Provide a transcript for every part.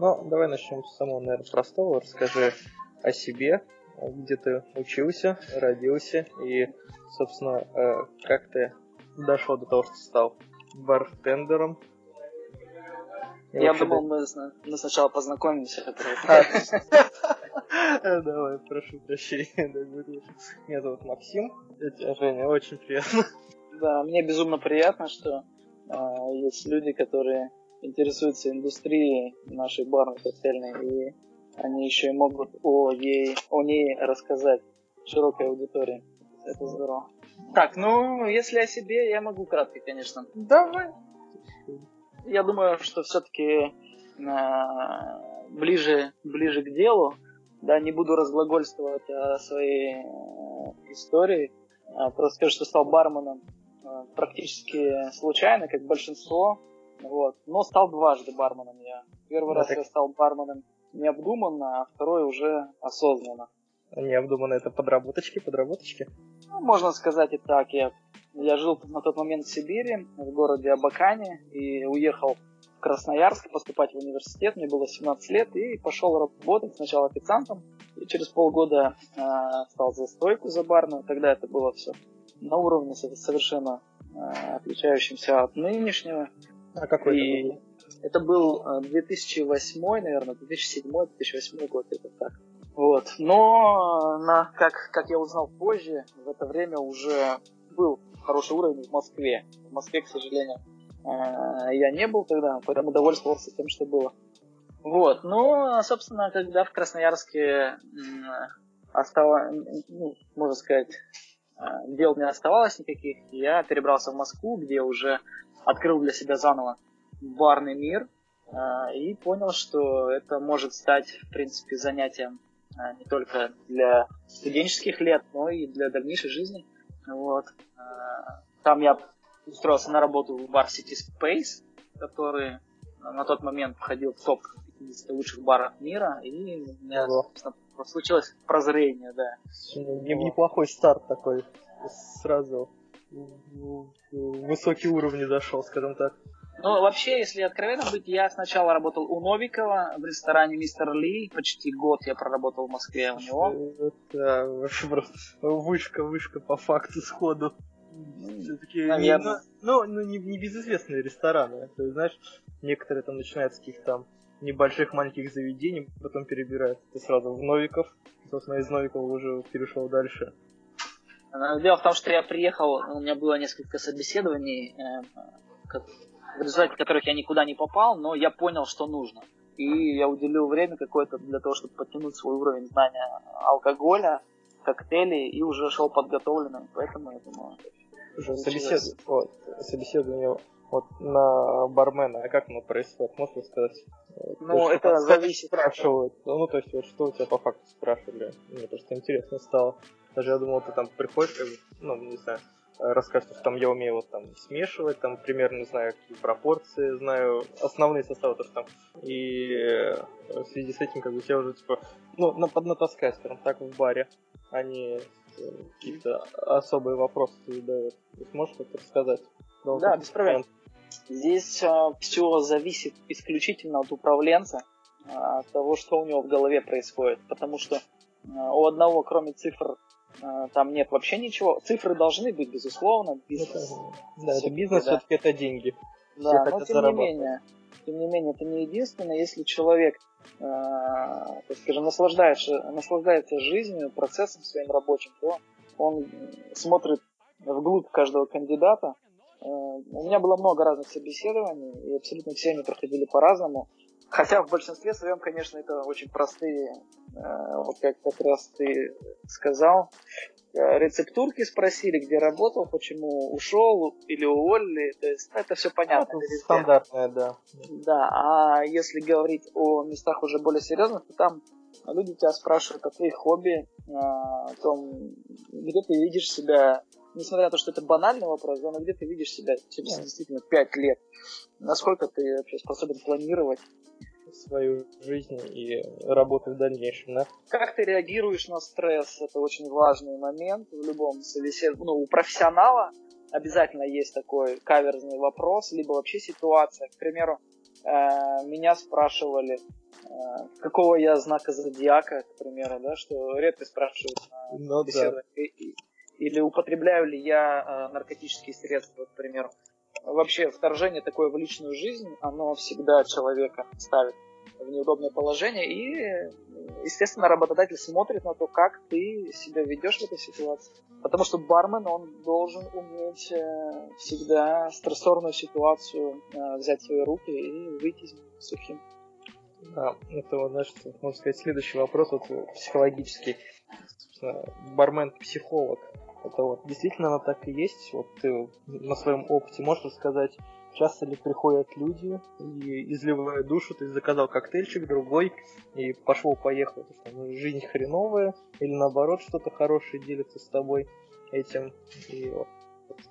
Ну, давай начнем с самого, наверное, простого. Расскажи о себе, где ты учился, родился и, собственно, э, как ты дошел до того, что стал бартендером. И Я думал, мы, мы сначала познакомимся. А, давай, прошу прощения. Меня зовут Максим. Женя, очень приятно. Да, мне безумно приятно, что а, есть люди, которые интересуются индустрией нашей барной коктейльной, и они еще и могут о, ей, о ней рассказать широкой аудитории. Это здорово. Так, ну, если о себе, я могу кратко, конечно. Давай. Я думаю, что все-таки э, ближе, ближе к делу, да, не буду разглагольствовать о своей э, истории, а просто скажу, что стал барменом э, практически случайно, как большинство, вот, но стал дважды барменом я. Первый да, раз так... я стал барменом необдуманно, а второй уже осознанно. Необдуманно это подработочки, подработочки? Ну, можно сказать и так. Я, я жил на тот момент в Сибири, в городе Абакане, и уехал в Красноярск поступать в университет. Мне было 17 лет, и пошел работать сначала официантом, и через полгода э, стал за стойку за барную. Тогда это было все на уровне совершенно э, отличающимся от нынешнего. А какой и... это был? Это был 2008, наверное, 2007-2008 год, это так. Вот. Но, на, как, как я узнал позже, в это время уже был хороший уровень в Москве. В Москве, к сожалению, э, я не был тогда, поэтому довольствовался тем, что было. Вот. Ну, собственно, когда в Красноярске осталось, ну, можно сказать, э, дел не оставалось никаких, я перебрался в Москву, где уже открыл для себя заново барный мир э, и понял, что это может стать, в принципе, занятием э, не только для студенческих лет, но и для дальнейшей жизни. Вот. Там я устроился на работу в бар City Space, который на тот момент входил в топ 50 лучших баров мира, и меня, собственно, случилось прозрение, да. Неплохой старт такой, сразу высокий уровень зашел, скажем так. Ну, вообще, если откровенно быть, я сначала работал у Новикова в ресторане Мистер Ли. Почти год я проработал в Москве у него. Да, вообще просто вышка, вышка по факту сходу. Такие, Наверное. Ну, ну не, не безызвестные рестораны. То есть, знаешь, некоторые там начинают с каких-то там небольших маленьких заведений, потом перебираются ты сразу в Новиков. Собственно, из Новикова уже перешел дальше. Дело в том, что я приехал, у меня было несколько собеседований, э, в результате которых я никуда не попал, но я понял, что нужно. И я уделил время какое-то для того, чтобы подтянуть свой уровень знания алкоголя, коктейлей, и уже шел подготовленным. Поэтому я думаю... Собесед... вот, собеседование вот на бармена, а как оно происходит, можешь рассказать? Ну, то это зависит. Спрашивают. Ну, то есть, вот что у тебя по факту спрашивали? Мне просто интересно стало. Даже я думал, ты там приходишь, как ну, не знаю, расскажешь, что там я умею вот там смешивать, там примерно знаю какие пропорции, знаю основные составы, то что там. И э, в связи с этим, как бы, я уже, типа, ну, на, поднатаскать, скажем так, в баре, они э, какие-то особые вопросы задают. Ты сможешь как-то рассказать? Да, без проблем. Здесь э, все зависит исключительно от управленца, э, от того, что у него в голове происходит. Потому что э, у одного, кроме цифр, э, там нет вообще ничего. Цифры должны быть, безусловно. Бизнес. Да, это бизнес, да. все-таки это деньги. Да, но тем не менее, тем не менее, это не единственное. Если человек, э, так скажем, наслаждается, наслаждается жизнью, процессом своим рабочим, то он смотрит вглубь каждого кандидата, у меня было много разных собеседований, и абсолютно все они проходили по-разному. Хотя в большинстве своем, конечно, это очень простые, э, вот как как раз ты сказал, э, рецептурки спросили, где работал, почему ушел или уволили, то есть это все понятно. Это стандартное, да. Да, а если говорить о местах уже более серьезных, то там люди тебя спрашивают о твоих хобби, о том, где ты видишь себя несмотря на то, что это банальный вопрос, но где ты видишь себя через yeah. действительно 5 лет? Насколько ты вообще способен планировать свою жизнь и работу в дальнейшем, да? Как ты реагируешь на стресс? Это очень важный момент в любом собеседовании. Ну, у профессионала обязательно есть такой каверзный вопрос, либо вообще ситуация. К примеру, э, меня спрашивали, э, какого я знака зодиака, к примеру, да, что редко спрашивают на ну, беседах. Да. Или употребляю ли я э, наркотические средства, к примеру. Вообще, вторжение такое в личную жизнь, оно всегда человека ставит в неудобное положение, и, естественно, работодатель смотрит на то, как ты себя ведешь в этой ситуации. Потому что бармен, он должен уметь э, всегда стрессорную ситуацию э, взять в свои руки и выйти сухим. Да, это вот, знаешь, можно сказать, следующий вопрос, вот психологический. Бармен-психолог. Это вот действительно так и есть. Вот ты на своем опыте можешь рассказать, часто ли приходят люди и изливают душу, ты заказал коктейльчик другой и пошел-поехал, потому что ну, жизнь хреновая, или наоборот что-то хорошее делится с тобой этим, и вот,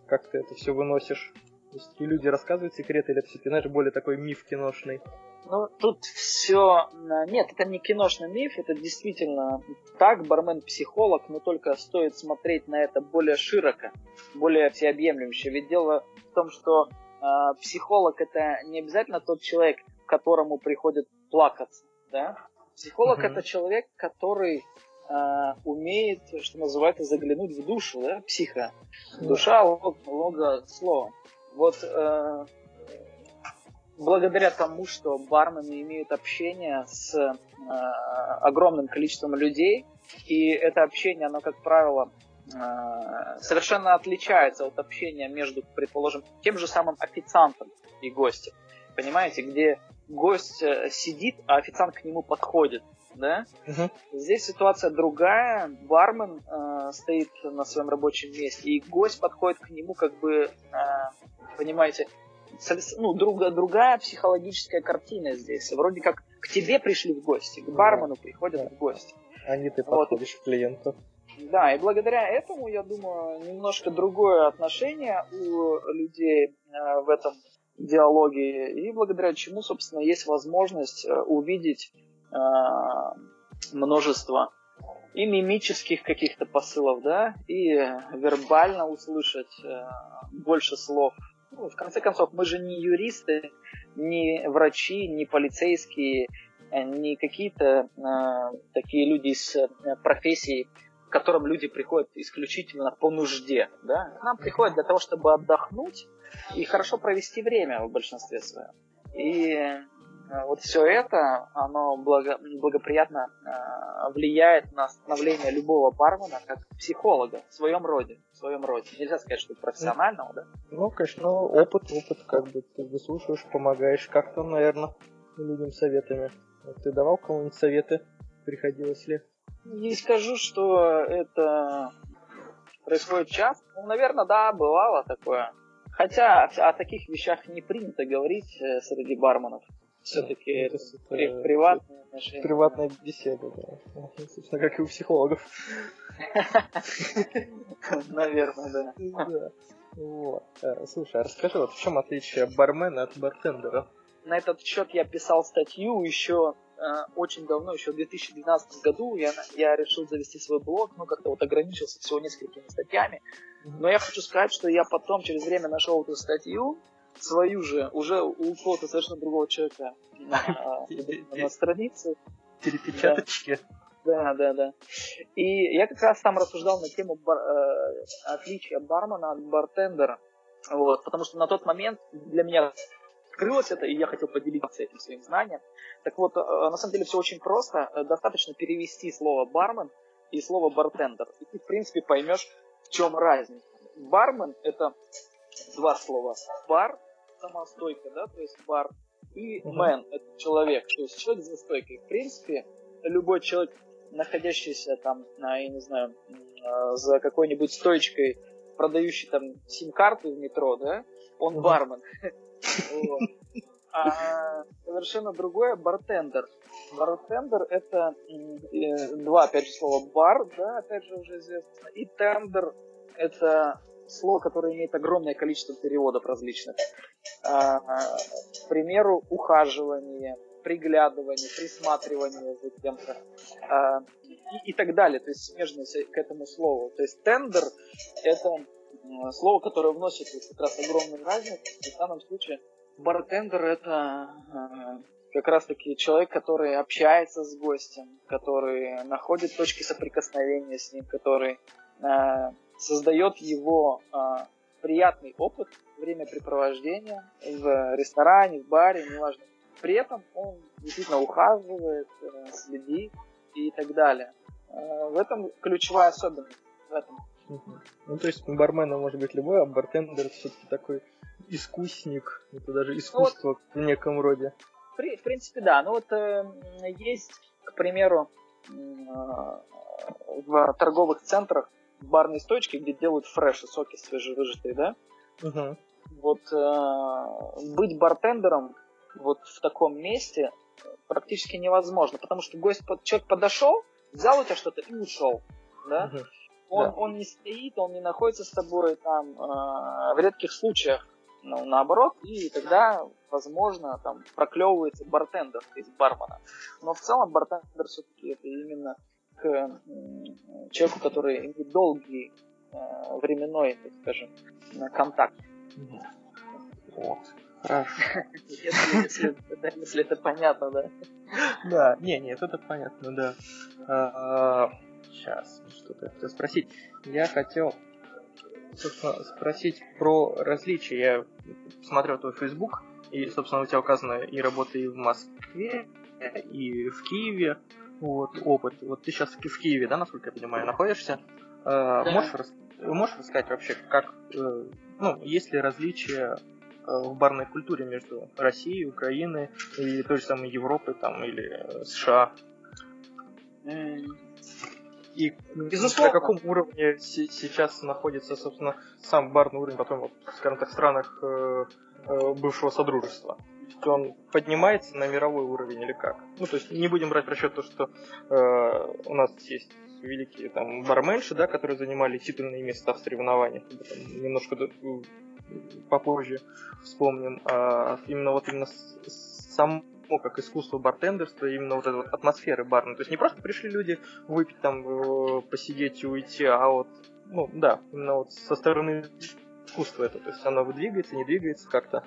как ты это все выносишь. То есть и люди рассказывают секреты, или это все-таки, знаешь, более такой миф киношный? Ну, тут все... Нет, это не киношный миф, это действительно так, бармен-психолог, но только стоит смотреть на это более широко, более всеобъемлюще. Ведь дело в том, что э, психолог это не обязательно тот человек, к которому приходит плакаться, да? Психолог uh-huh. это человек, который э, умеет, что называется, заглянуть в душу, да, психа. Душа, лог, лого, слово. Вот э, благодаря тому, что бармены имеют общение с э, огромным количеством людей, и это общение, оно, как правило, э, совершенно отличается от общения между, предположим, тем же самым официантом и гостем. Понимаете, где гость э, сидит, а официант к нему подходит. Да? Угу. Здесь ситуация другая. Бармен э, стоит на своем рабочем месте, и гость подходит к нему, как бы, э, понимаете, ну, друг, другая психологическая картина здесь. Вроде как к тебе пришли в гости, к бармену приходят да. в гости. А не ты подходишь вот. к клиенту. Да, и благодаря этому, я думаю, немножко другое отношение у людей э, в этом диалоге, и благодаря чему, собственно, есть возможность э, увидеть э, множество и мимических каких-то посылов, да, и вербально услышать больше слов ну, в конце концов, мы же не юристы, не врачи, не полицейские, э, не какие-то э, такие люди из э, профессии, к которым люди приходят исключительно по нужде. Да? Нам приходят для того, чтобы отдохнуть и хорошо провести время в большинстве своем. И вот все это, оно благо, благоприятно э, влияет на становление любого бармена как психолога в своем роде. В своем роде. Нельзя сказать, что профессионального, да? Ну, конечно, опыт, опыт, как бы ты выслушиваешь, помогаешь как-то, наверное, людям советами. Ты давал кому-нибудь советы? Приходилось ли? Не скажу, что это происходит часто. Ну, наверное, да, бывало такое. Хотя о таких вещах не принято говорить э, среди барменов все-таки это, это приватные отношения. Приватная беседа, да. Собственно, как и у психологов. Наверное, да. Да. Вот. Э, слушай, а расскажи, вот в чем отличие бармена от бартендера? На этот счет я писал статью еще э, очень давно, еще в 2012 году. Я, я решил завести свой блог, ну как-то вот ограничился всего несколькими статьями. Но я хочу сказать, что я потом через время нашел эту статью, свою же, уже у какого-то совершенно другого человека на, на странице. Перепечаточки. Да, да, да. И я как раз там рассуждал на тему бар, э, отличия бармена от бартендера. Вот, потому что на тот момент для меня открылось это, и я хотел поделиться этим своим знанием. Так вот, э, на самом деле все очень просто. Э, достаточно перевести слово бармен и слово бартендер. И ты, в принципе, поймешь, в чем разница. Бармен – это два слова. Бар сама стойка, да, то есть бар, и man, это человек, то есть человек за стойкой. В принципе, любой человек, находящийся там, на, я не знаю, а, за какой-нибудь стоечкой, продающий там сим-карты в метро, да, он бармен. А совершенно другое бартендер. Бартендер это э, два, опять же, слова бар, да, опять же уже известно, и тендер это слово, которое имеет огромное количество переводов различных. А, к примеру, ухаживание, приглядывание, присматривание за кем-то а, и, и так далее, то есть смежно к этому слову. То есть тендер – это слово, которое вносит как раз огромную разницу. В данном случае бартендер это э, как раз таки человек, который общается с гостем, который находит точки соприкосновения с ним, который э, создает его э, приятный опыт времяпрепровождения в ресторане, в баре, неважно. При этом он действительно ухаживает, э, следит и так далее. Э, в этом ключевая особенность. В этом. Ну, то есть барменом может быть любой, а бартендер все-таки такой искусник, это даже искусство ну, вот, в неком роде. В, в принципе, да. Ну вот э, есть, к примеру, э, в торговых центрах барные стойки, где делают фреши, соки свежевыжатые, да? Угу. Вот э, быть бартендером вот в таком месте практически невозможно, потому что гость, человек подошел, взял у тебя что-то и ушел, да? Угу. Он, да. он не стоит, он не находится с тобой там э, в редких случаях, ну, наоборот, и тогда, возможно, там проклевывается бартендер, есть бармена. Но в целом бартендер все-таки это именно к э, человеку, который имеет долгий э, временной, так скажем, контакт. Вот. Хорошо. Если, если, это понятно, да. Да, не, нет, это понятно, да. А, сейчас, что-то я хотел спросить. Я хотел, собственно, спросить про различия. Я смотрел твой Facebook, и, собственно, у тебя указано и работа и в Москве, и в Киеве. Вот, опыт. Вот ты сейчас в Киеве, да, насколько я понимаю, находишься. А, да. Можешь, можешь рассказать вообще, как, э, ну, есть ли различия Э, в барной культуре между Россией, Украиной и той же самой Европой там, или э, США. И Безусловно. на каком уровне сейчас находится, собственно, сам барный уровень, потом, вот, скажем так, в странах э, э, бывшего Содружества? Он поднимается на мировой уровень или как? Ну, то есть не будем брать в расчет то, что э, у нас есть великие там барменши, да, которые занимали титульные места в соревнованиях, немножко попозже вспомним, а именно вот именно само как искусство бартендерства, именно вот этой вот атмосферы барной. То есть не просто пришли люди выпить там, э, посидеть и уйти, а вот, ну да, именно вот со стороны искусства это. То есть оно двигается, не двигается как-то.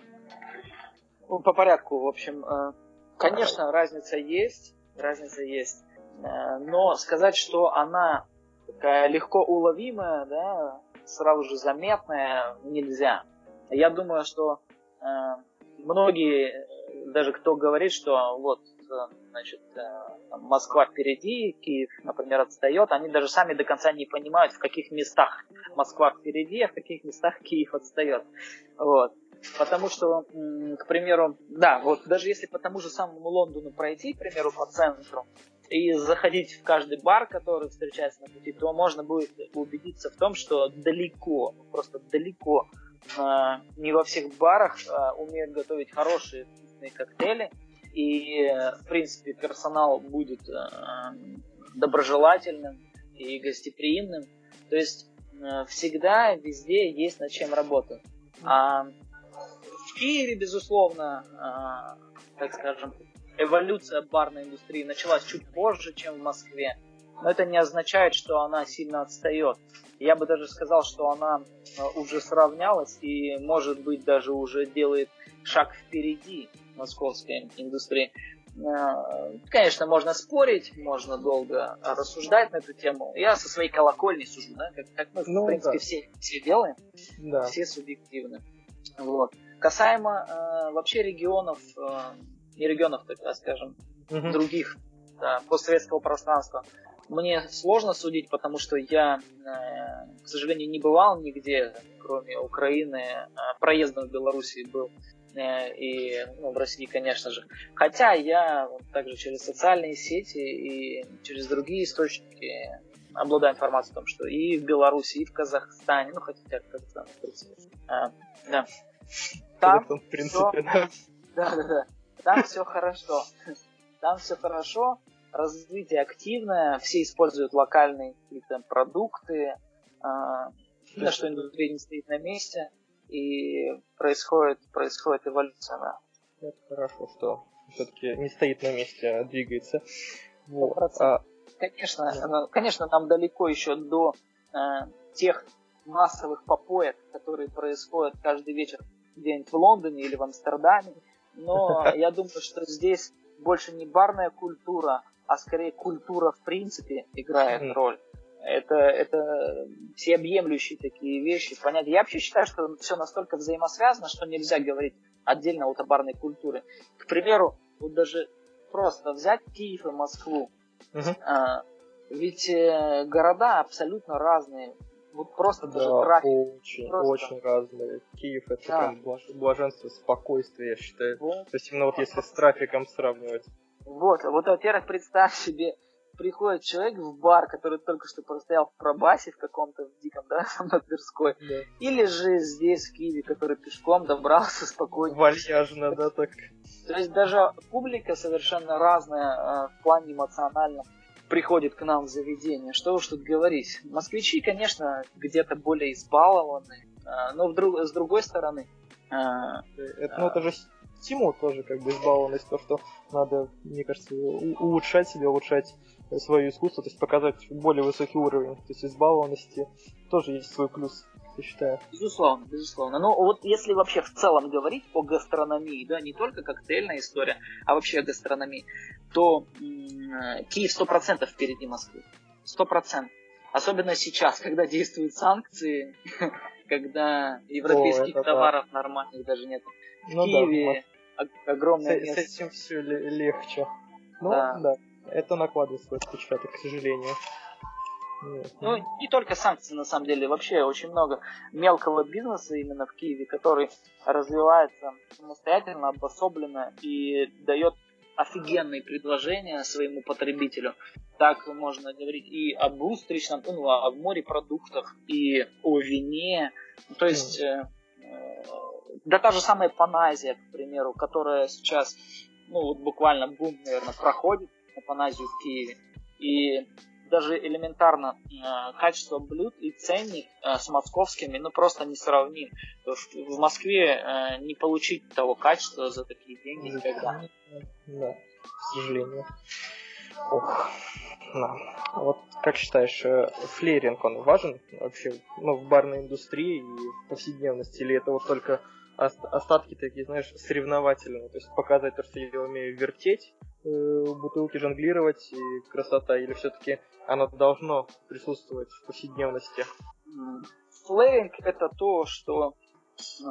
По порядку, в общем, э, конечно, разница есть, разница есть. Э, но сказать, что она такая легко уловимая, да, сразу же заметная, нельзя. Я думаю, что э, многие, даже кто говорит, что вот, значит, Москва впереди, Киев, например, отстает, они даже сами до конца не понимают, в каких местах Москва впереди, а в каких местах Киев отстает. Вот. Потому что, к примеру, да, вот даже если по тому же самому Лондону пройти, к примеру, по центру, и заходить в каждый бар, который встречается на пути, то можно будет убедиться в том, что далеко, просто далеко а, не во всех барах а, умеют готовить хорошие вкусные коктейли. И, в принципе, персонал будет а, доброжелательным и гостеприимным. То есть всегда везде есть над чем работать. А в Киеве, безусловно, так скажем, эволюция барной индустрии началась чуть позже, чем в Москве. Но это не означает, что она сильно отстает. Я бы даже сказал, что она э, уже сравнялась и, может быть, даже уже делает шаг впереди московской индустрии. Э, конечно, можно спорить, можно долго рассуждать на эту тему. Я со своей колокольни сужу, да, как, как мы, ну, в принципе, да. все, все делаем, да. все субъективны. Вот. Касаемо э, вообще регионов, э, не регионов, так скажем, угу. других да, постсоветского пространства, мне сложно судить, потому что я, э, к сожалению, не бывал нигде, кроме Украины. Э, проездом в Беларуси был э, и ну, в России, конечно же. Хотя я также через социальные сети и через другие источники обладаю информацией о том, что и в Беларуси, и в Казахстане, ну хотя Казахстан, в принципе, а, да. Там, в принципе, все, да, да, да. Там все хорошо. Там все хорошо развитие активное, все используют локальные какие-то продукты, видно, что индустрия не стоит на месте, и происходит, происходит эволюция. Да. Это хорошо, что все-таки не стоит на месте, а двигается. Вот. А... Конечно, да. конечно, нам далеко еще до э, тех массовых попоек, которые происходят каждый вечер где-нибудь в Лондоне или в Амстердаме. Но я думаю, что здесь больше не барная культура, а скорее культура в принципе играет роль. Это, это всеобъемлющие такие вещи. Понятно. Я вообще считаю, что все настолько взаимосвязано, что нельзя говорить отдельно вот о барной культуре. К примеру, вот даже просто взять Киев и Москву. Uh-huh. А, ведь э, города абсолютно разные. Вот просто да, даже трафик. Очень, просто. очень разные. Киев это да. прям блаженство, спокойствие, я считаю. Вот. То есть именно вот если с трафиком сравнивать. Вот, вот, во-первых, представь себе, приходит человек в бар, который только что простоял в пробасе в каком-то в диком, да, на Тверской. Да. Или же здесь, в Киеве, который пешком добрался спокойно. Вальяжно, да, так. То есть даже публика совершенно разная э, в плане эмоциональном приходит к нам в заведение. Что уж тут говорить. Москвичи, конечно, где-то более избалованы, э, но вдруг, с другой стороны... Э, это, ну, это же стимул тоже, как бы, избалованность, то, что надо, мне кажется, улучшать себя, улучшать свое искусство, то есть показать более высокий уровень, то есть избалованности тоже есть свой плюс, я считаю. Безусловно, безусловно. Но вот если вообще в целом говорить о гастрономии, да, не только коктейльная история, а вообще о гастрономии, то м- Киев сто процентов впереди Москвы. Сто процентов. Особенно сейчас, когда действуют санкции, когда европейских О, товаров да. нормальных даже нет. В ну, Киеве да, огромное с, место. С этим все легче. Ну, да. да это накладывает свой отпечаток, к сожалению. Ну, не только санкции, на самом деле, вообще очень много мелкого бизнеса именно в Киеве, который развивается самостоятельно, обособленно и дает офигенные предложения своему потребителю. Так можно говорить и об устричном, ну, о морепродуктах, и о вине. То есть, э, э, да та же самая Паназия, к примеру, которая сейчас, ну, вот буквально бум, наверное, проходит Апаназию в Киеве. И даже элементарно э, качество блюд и ценник э, с московскими, ну просто не сравним. В, в Москве э, не получить того качества за такие деньги никогда. Да, к сожалению. Ох, да. Вот как считаешь, э, флеринг он важен вообще ну, в барной индустрии и в повседневности, или это вот только остатки такие, знаешь, соревновательные, то есть показать то, что я умею вертеть, э, бутылки жонглировать и красота, или все-таки оно должно присутствовать в повседневности? Флэринг это то, что э,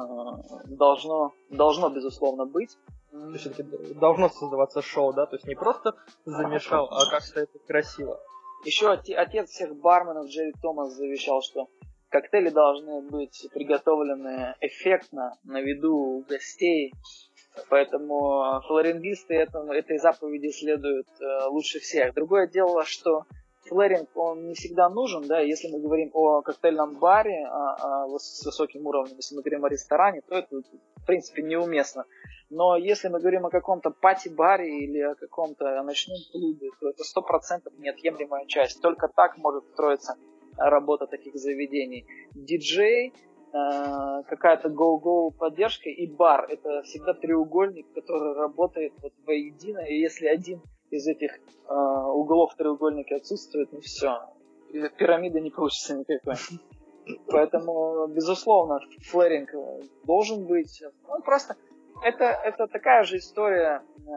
должно, должно безусловно быть. То есть все-таки должно создаваться шоу, да? То есть не просто замешал, а как-то это красиво. Еще отец всех барменов Джерри Томас завещал, что коктейли должны быть приготовлены эффектно, на виду у гостей, Поэтому флорингисты этому, этой заповеди следуют э, лучше всех. Другое дело, что флэринг, он не всегда нужен, да, если мы говорим о коктейльном баре а, а, с высоким уровнем, если мы говорим о ресторане, то это, в принципе, неуместно. Но если мы говорим о каком-то пати-баре или о каком-то ночном клубе, то это сто процентов неотъемлемая часть. Только так может строиться работа таких заведений. Диджей, Э, какая-то go-go поддержка и бар. Это всегда треугольник, который работает вот воедино. И если один из этих э, углов треугольника отсутствует, ну все, пирамида не получится никакой. Поэтому, безусловно, флэринг должен быть. Ну, просто это, это такая же история э,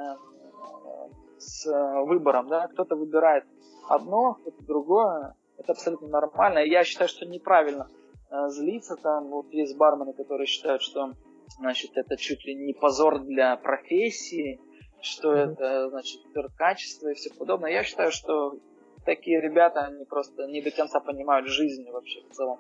с выбором, да, кто-то выбирает одно, кто-то другое, это абсолютно нормально. Я считаю, что неправильно Э, злиться там. Вот есть бармены, которые считают, что значит, это чуть ли не позор для профессии, что mm-hmm. это, значит, качество и все подобное. Я считаю, что такие ребята, они просто не до конца понимают жизнь вообще в целом.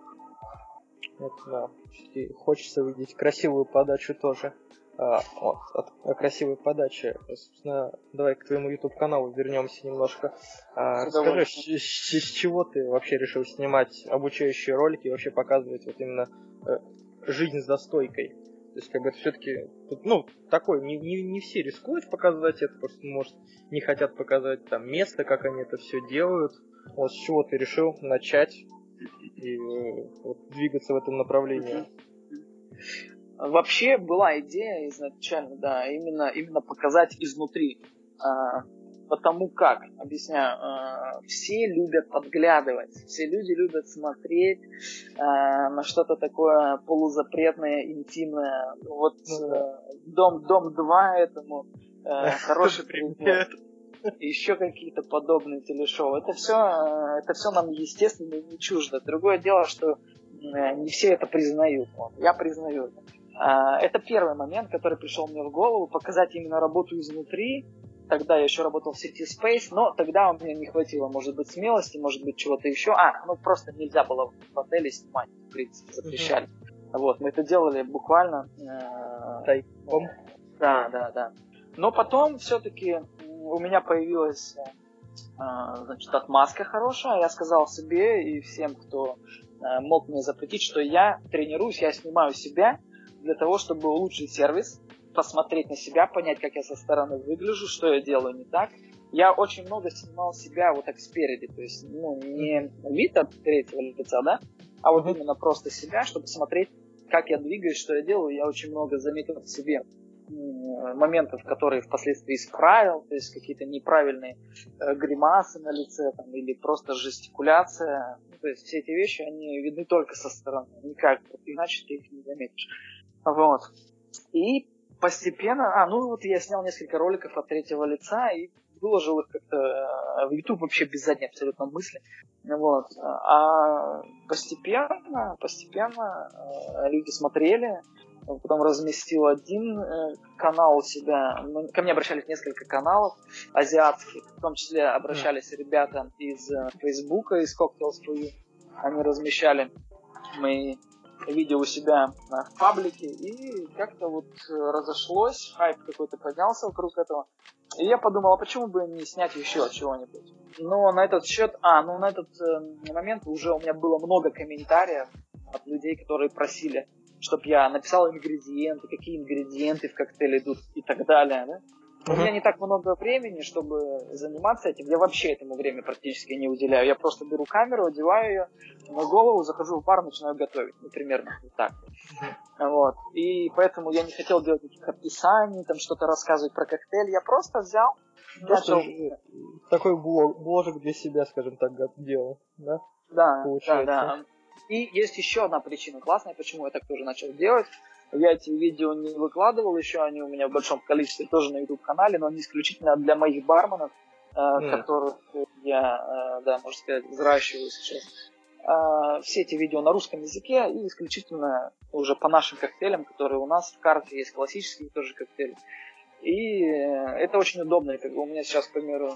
Это да. И хочется видеть красивую подачу тоже. А, вот, от, о красивой подаче. Собственно, давай к твоему YouTube каналу вернемся немножко. А, скажи, с, с, с чего ты вообще решил снимать обучающие ролики и вообще показывать вот именно э, жизнь за стойкой? То есть, как бы это все-таки, ну, такой, не, не, не все рискуют показать это, просто, может, не хотят показать там место, как они это все делают. Вот с чего ты решил начать и вот, двигаться в этом направлении? Вообще была идея изначально, да, именно, именно показать изнутри. А, Потому как, объясняю, э, все любят подглядывать, все люди любят смотреть э, на что-то такое полузапретное, интимное. Вот ну э, Дом, Дом 2 этому э, хороший пример. Еще какие-то подобные телешоу. Это все, э, это все нам естественно и не чуждо. Другое дело, что не все это признают. Вот, я признаю это. А, это первый момент, который пришел мне в голову, показать именно работу изнутри. Тогда я еще работал в сети Space, но тогда у меня не хватило, может быть, смелости, может быть, чего-то еще. А, ну просто нельзя было в отеле снимать, в принципе, запрещали. Mm-hmm. Вот, мы это делали буквально... Э, Тайком? Да, да, да. Но потом все-таки у меня появилась э, значит, отмазка хорошая. Я сказал себе и всем, кто э, мог мне запретить, что я тренируюсь, я снимаю себя, для того, чтобы улучшить сервис, посмотреть на себя, понять, как я со стороны выгляжу, что я делаю не так. Я очень много снимал себя вот так спереди, то есть ну, не вид от третьего лица, да, а вот именно просто себя, чтобы смотреть, как я двигаюсь, что я делаю. Я очень много заметил в себе моментов, которые впоследствии исправил, то есть какие-то неправильные э, гримасы на лице там, или просто жестикуляция. Ну, то есть все эти вещи, они видны только со стороны, никак, иначе ты их не заметишь. Вот. И постепенно, а, ну вот я снял несколько роликов от третьего лица и выложил их как-то э, в YouTube вообще без задней абсолютно мысли. Вот. А постепенно, постепенно э, люди смотрели, потом разместил один э, канал у себя. Ко мне обращались несколько каналов азиатских, в том числе обращались ребята из Фейсбука, из Cocktails for You. Они размещали мои видео у себя в паблике, и как-то вот э, разошлось, хайп какой-то поднялся вокруг этого. И я подумал, а почему бы не снять еще чего-нибудь? Но на этот счет, а, ну на этот э, момент уже у меня было много комментариев от людей, которые просили, чтобы я написал ингредиенты, какие ингредиенты в коктейль идут и так далее. Да? У меня не так много времени, чтобы заниматься этим. Я вообще этому время практически не уделяю. Я просто беру камеру, одеваю ее на голову, захожу в бар, начинаю готовить. Ну, примерно вот так. Вот. И поэтому я не хотел делать никаких описаний, там что-то рассказывать про коктейль. Я просто взял, просто начал... Такой блог, бложек для себя, скажем так, делал, да? Да, Получается. да, да. И есть еще одна причина классная, почему я так тоже начал делать. Я эти видео не выкладывал еще, они у меня в большом количестве тоже на YouTube-канале, но они исключительно для моих барменов, mm. которых я, э, да, можно сказать, взращиваю сейчас. Э, все эти видео на русском языке и исключительно уже по нашим коктейлям, которые у нас в карте есть классические тоже коктейли. И это очень удобно. Как бы у меня сейчас, к примеру,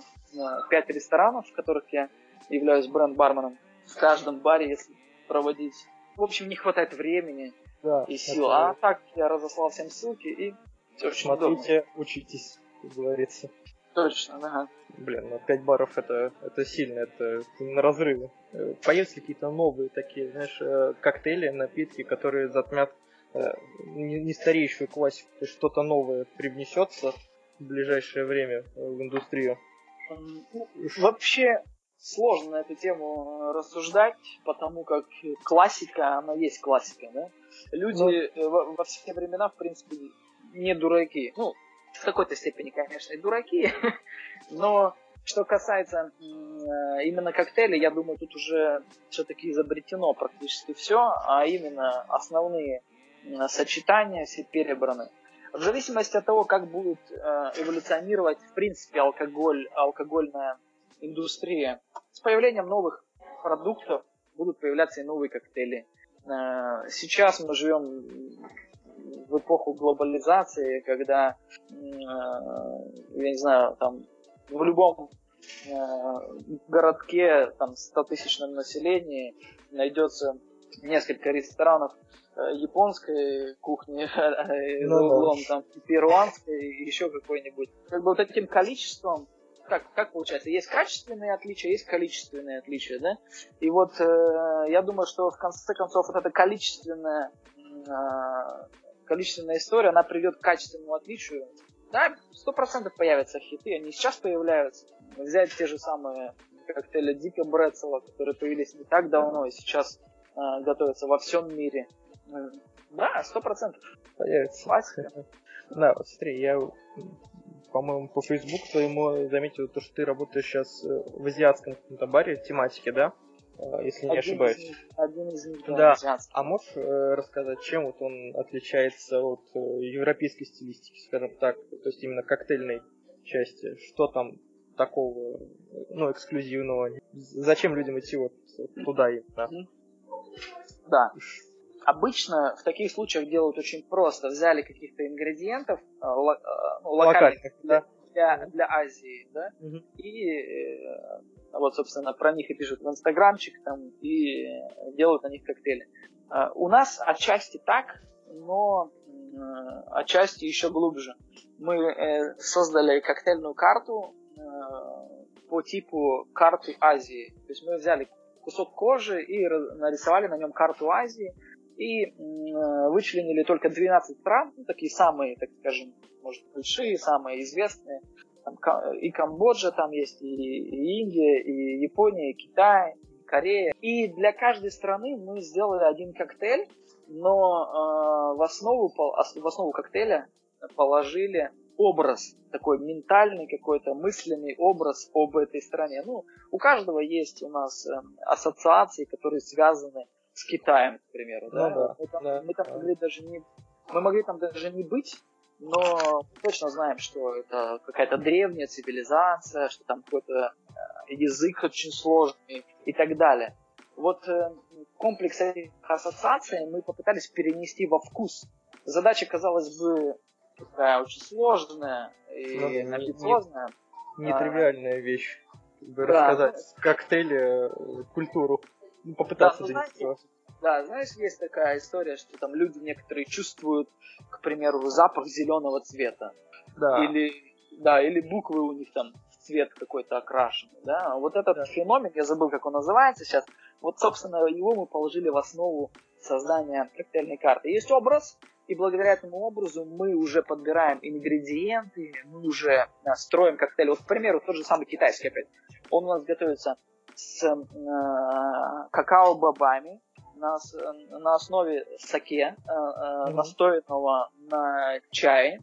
5 ресторанов, в которых я являюсь бренд-барменом. В каждом баре, если проводить... В общем, не хватает времени да, и сил. Это... А так я разослал всем ссылки и все очень Смотрите, удобно. учитесь, как говорится. Точно, ага. Блин, ну 5 баров это, это сильно, это на разрывы. Э, появятся какие-то новые такие, знаешь, э, коктейли, напитки, которые затмят э, не, не стареющую классику, то есть что-то новое привнесется в ближайшее время в индустрию. Ну, вообще, сложно на эту тему рассуждать, потому как классика, она есть классика, да? Люди. Ну. во, во все времена, в принципе, не дураки. Ну, в какой-то степени, конечно, и дураки, но что касается именно коктейлей, я думаю, тут уже все-таки изобретено практически все, а именно основные сочетания все перебраны. В зависимости от того, как будет э, эволюционировать, в принципе, алкоголь, алкогольная индустрия, с появлением новых продуктов будут появляться и новые коктейли. Э, сейчас мы живем в эпоху глобализации, когда, э, я не знаю, там в любом э, городке, там 100 тысячном населении найдется несколько ресторанов японской кухни ну, за углом, там перуанской и еще какой-нибудь. Как бы вот этим количеством как, как получается, есть качественные отличия, есть количественные отличия, да? И вот э, я думаю, что в конце концов вот эта количественная, э, количественная история, она приведет к качественному отличию. Да, сто процентов появятся хиты, они сейчас появляются. Взять те же самые коктейли Дика Брэдсела, которые появились не так давно и сейчас э, готовятся во всем мире. Да, сто процентов. Появится. Да, вот смотри, я по-моему, по Facebook твоему заметил то, что ты работаешь сейчас э, в азиатском каком-то баре тематике, да? Э, если не один ошибаюсь. Из них, один из них, да, Да. азиатский. А можешь э, рассказать, чем вот он отличается от европейской стилистики, скажем так, то есть именно коктейльной части? Что там такого, ну, эксклюзивного? Зачем людям идти вот туда именно? Да. Обычно в таких случаях делают очень просто. Взяли каких-то ингредиентов э, ло- э, ну, локальных Локальных, для, да. для, для Азии, да, Мгм. и э, вот, собственно, про них и пишут в Инстаграмчик там и делают на них коктейли. Э, У нас отчасти так, но отчасти еще глубже. Мы создали коктейльную карту по типу карты Азии. То есть мы взяли кусок кожи и нарисовали на нем карту Азии и э, вычленили только 12 стран, ну, такие самые, так скажем, может, большие, самые известные. Там и Камбоджа там есть, и, и Индия, и Япония, и Китай, и Корея. И для каждой страны мы сделали один коктейль, но э, в, основу, в основу коктейля положили образ, такой ментальный какой-то, мысленный образ об этой стране. Ну, у каждого есть у нас э, ассоциации, которые связаны с Китаем, к примеру. Ну да, Мы там, да, мы там да. могли даже не, мы могли там даже не быть, но точно знаем, что это какая-то древняя цивилизация, что там какой-то э, язык очень сложный и так далее. Вот э, комплекс этих ассоциаций мы попытались перенести во вкус. Задача, казалось бы, такая очень сложная и Ну, не- амбициозная. Нетривиальная вещь. Как бы Да. рассказать в коктейле э, культуру. Ну, попытаться Да, ну, знаете. Да, знаешь, есть такая история, что там люди некоторые чувствуют, к примеру, запах зеленого цвета. Да. Или, да, или буквы у них там в цвет какой-то окрашены. Да? Вот этот Да. феномен, я забыл, как он называется сейчас, вот, собственно, его мы положили в основу создания коктейльной карты. Есть образ, и благодаря этому образу мы уже подбираем ингредиенты, мы уже а, строим коктейль. Вот, к примеру, тот же самый китайский опять. Он у нас готовится с э, какао-бобами, на, на основе саке, Мгм. настоянного на чае,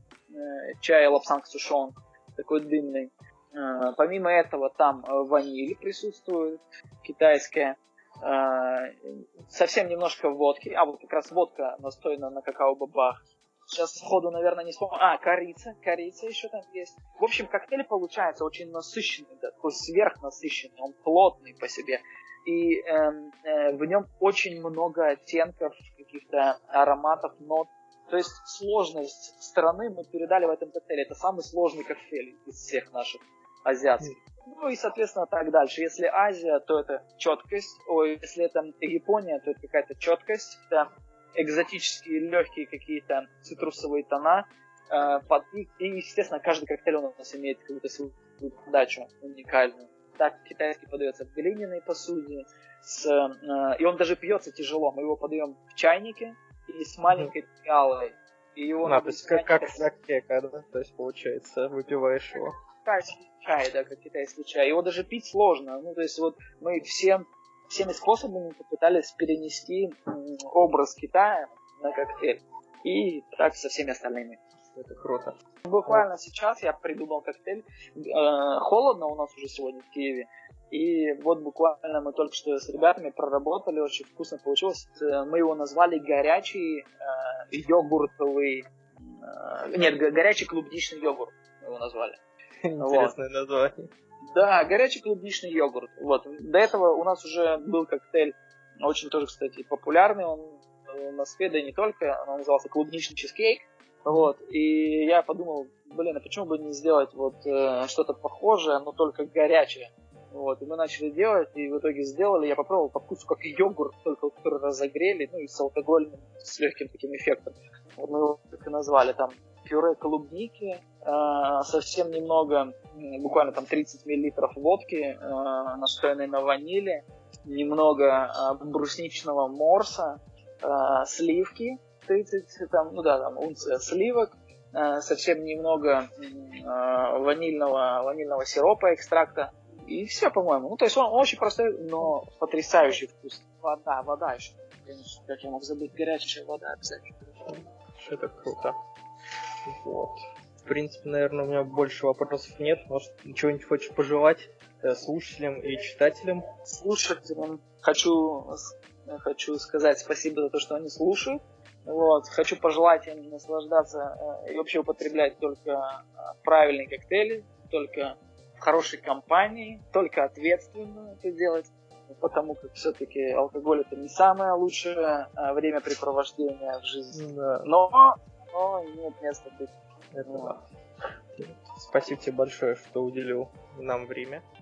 чай лапсанг сушон, такой дымный. Помимо этого там ваниль присутствует, китайская, совсем немножко водки, а вот как раз водка настояна на какао-бобах. Сейчас сходу, наверное, не вспомню. А, корица, корица еще там есть. В общем, коктейль получается очень насыщенный, такой сверхнасыщенный, он плотный по себе. И эм, э, в нем очень много оттенков, каких-то ароматов, нот. То есть сложность страны мы передали в этом коктейле. Это самый сложный коктейль из всех наших азиатских. Ну и, соответственно, так дальше. Если Азия, то это четкость. Ой, если это Япония, то это какая-то четкость. Это экзотические легкие какие-то цитрусовые тона. Э, под- и, и, естественно, каждый коктейль у нас имеет какую-то свою подачу уникальную. Так китайский подается в глиняной посуде, с, э, и он даже пьется тяжело. Мы его подаем в чайнике и с маленькой пиалой. И его А, то есть как, как, чайника как кека, да? То есть получается, выпиваешь его. китайский чай, да, как китайский чай. Его даже пить сложно. Ну, то есть вот мы всем, всеми способами попытались перенести образ Китая на коктейль. И так со всеми остальными. Это круто. Буквально сейчас я придумал коктейль. Э, холодно у нас уже сегодня в Киеве. И вот буквально мы только что с ребятами проработали, очень вкусно получилось. Э, Мы его назвали горячий э, йогуртовый... э, нет, го- горячий клубничный йогурт мы его назвали. Интересное название. Да, горячий клубничный йогурт. Вот. До этого у нас уже был коктейль, очень тоже, кстати, популярный. Он э, в Москве, не только. Он назывался клубничный чизкейк. Вот. И я подумал, блин, а почему бы не сделать вот э, что-то похожее, но только горячее. Вот, и мы начали делать, и в итоге сделали. Я попробовал по вкусу как йогурт, только который разогрели, ну и с алкогольным, с легким таким эффектом. Вот мы его так и назвали. Там пюре клубники, э, совсем немного, буквально там 30 миллилитров водки, э, настоянной на ванили, немного э, брусничного морса, э, сливки, 30, там, ну да, там унция сливок, э, совсем немного э, ванильного, ванильного сиропа, экстракта, и все, по-моему. Ну, то есть он очень простой, но потрясающий вкус. Вода, вода еще. Конечно, Как я мог забыть, горячая вода обязательно. Это круто. Вот. Принципе, наверное, у меня больше вопросов нет. Может, чего-нибудь хочешь пожелать э, слушателям и читателям? Слушателям хочу, хочу сказать спасибо за то, что они слушают. Вот. Хочу пожелать им наслаждаться э, и вообще употреблять только э, правильные коктейли, только в хорошей компании, только ответственно это делать, потому как все-таки алкоголь это не самое лучшее времяпрепровождение в жизни. Да. Но, но имеет место быть. Это да. Спасибо тебе большое, что уделил нам время.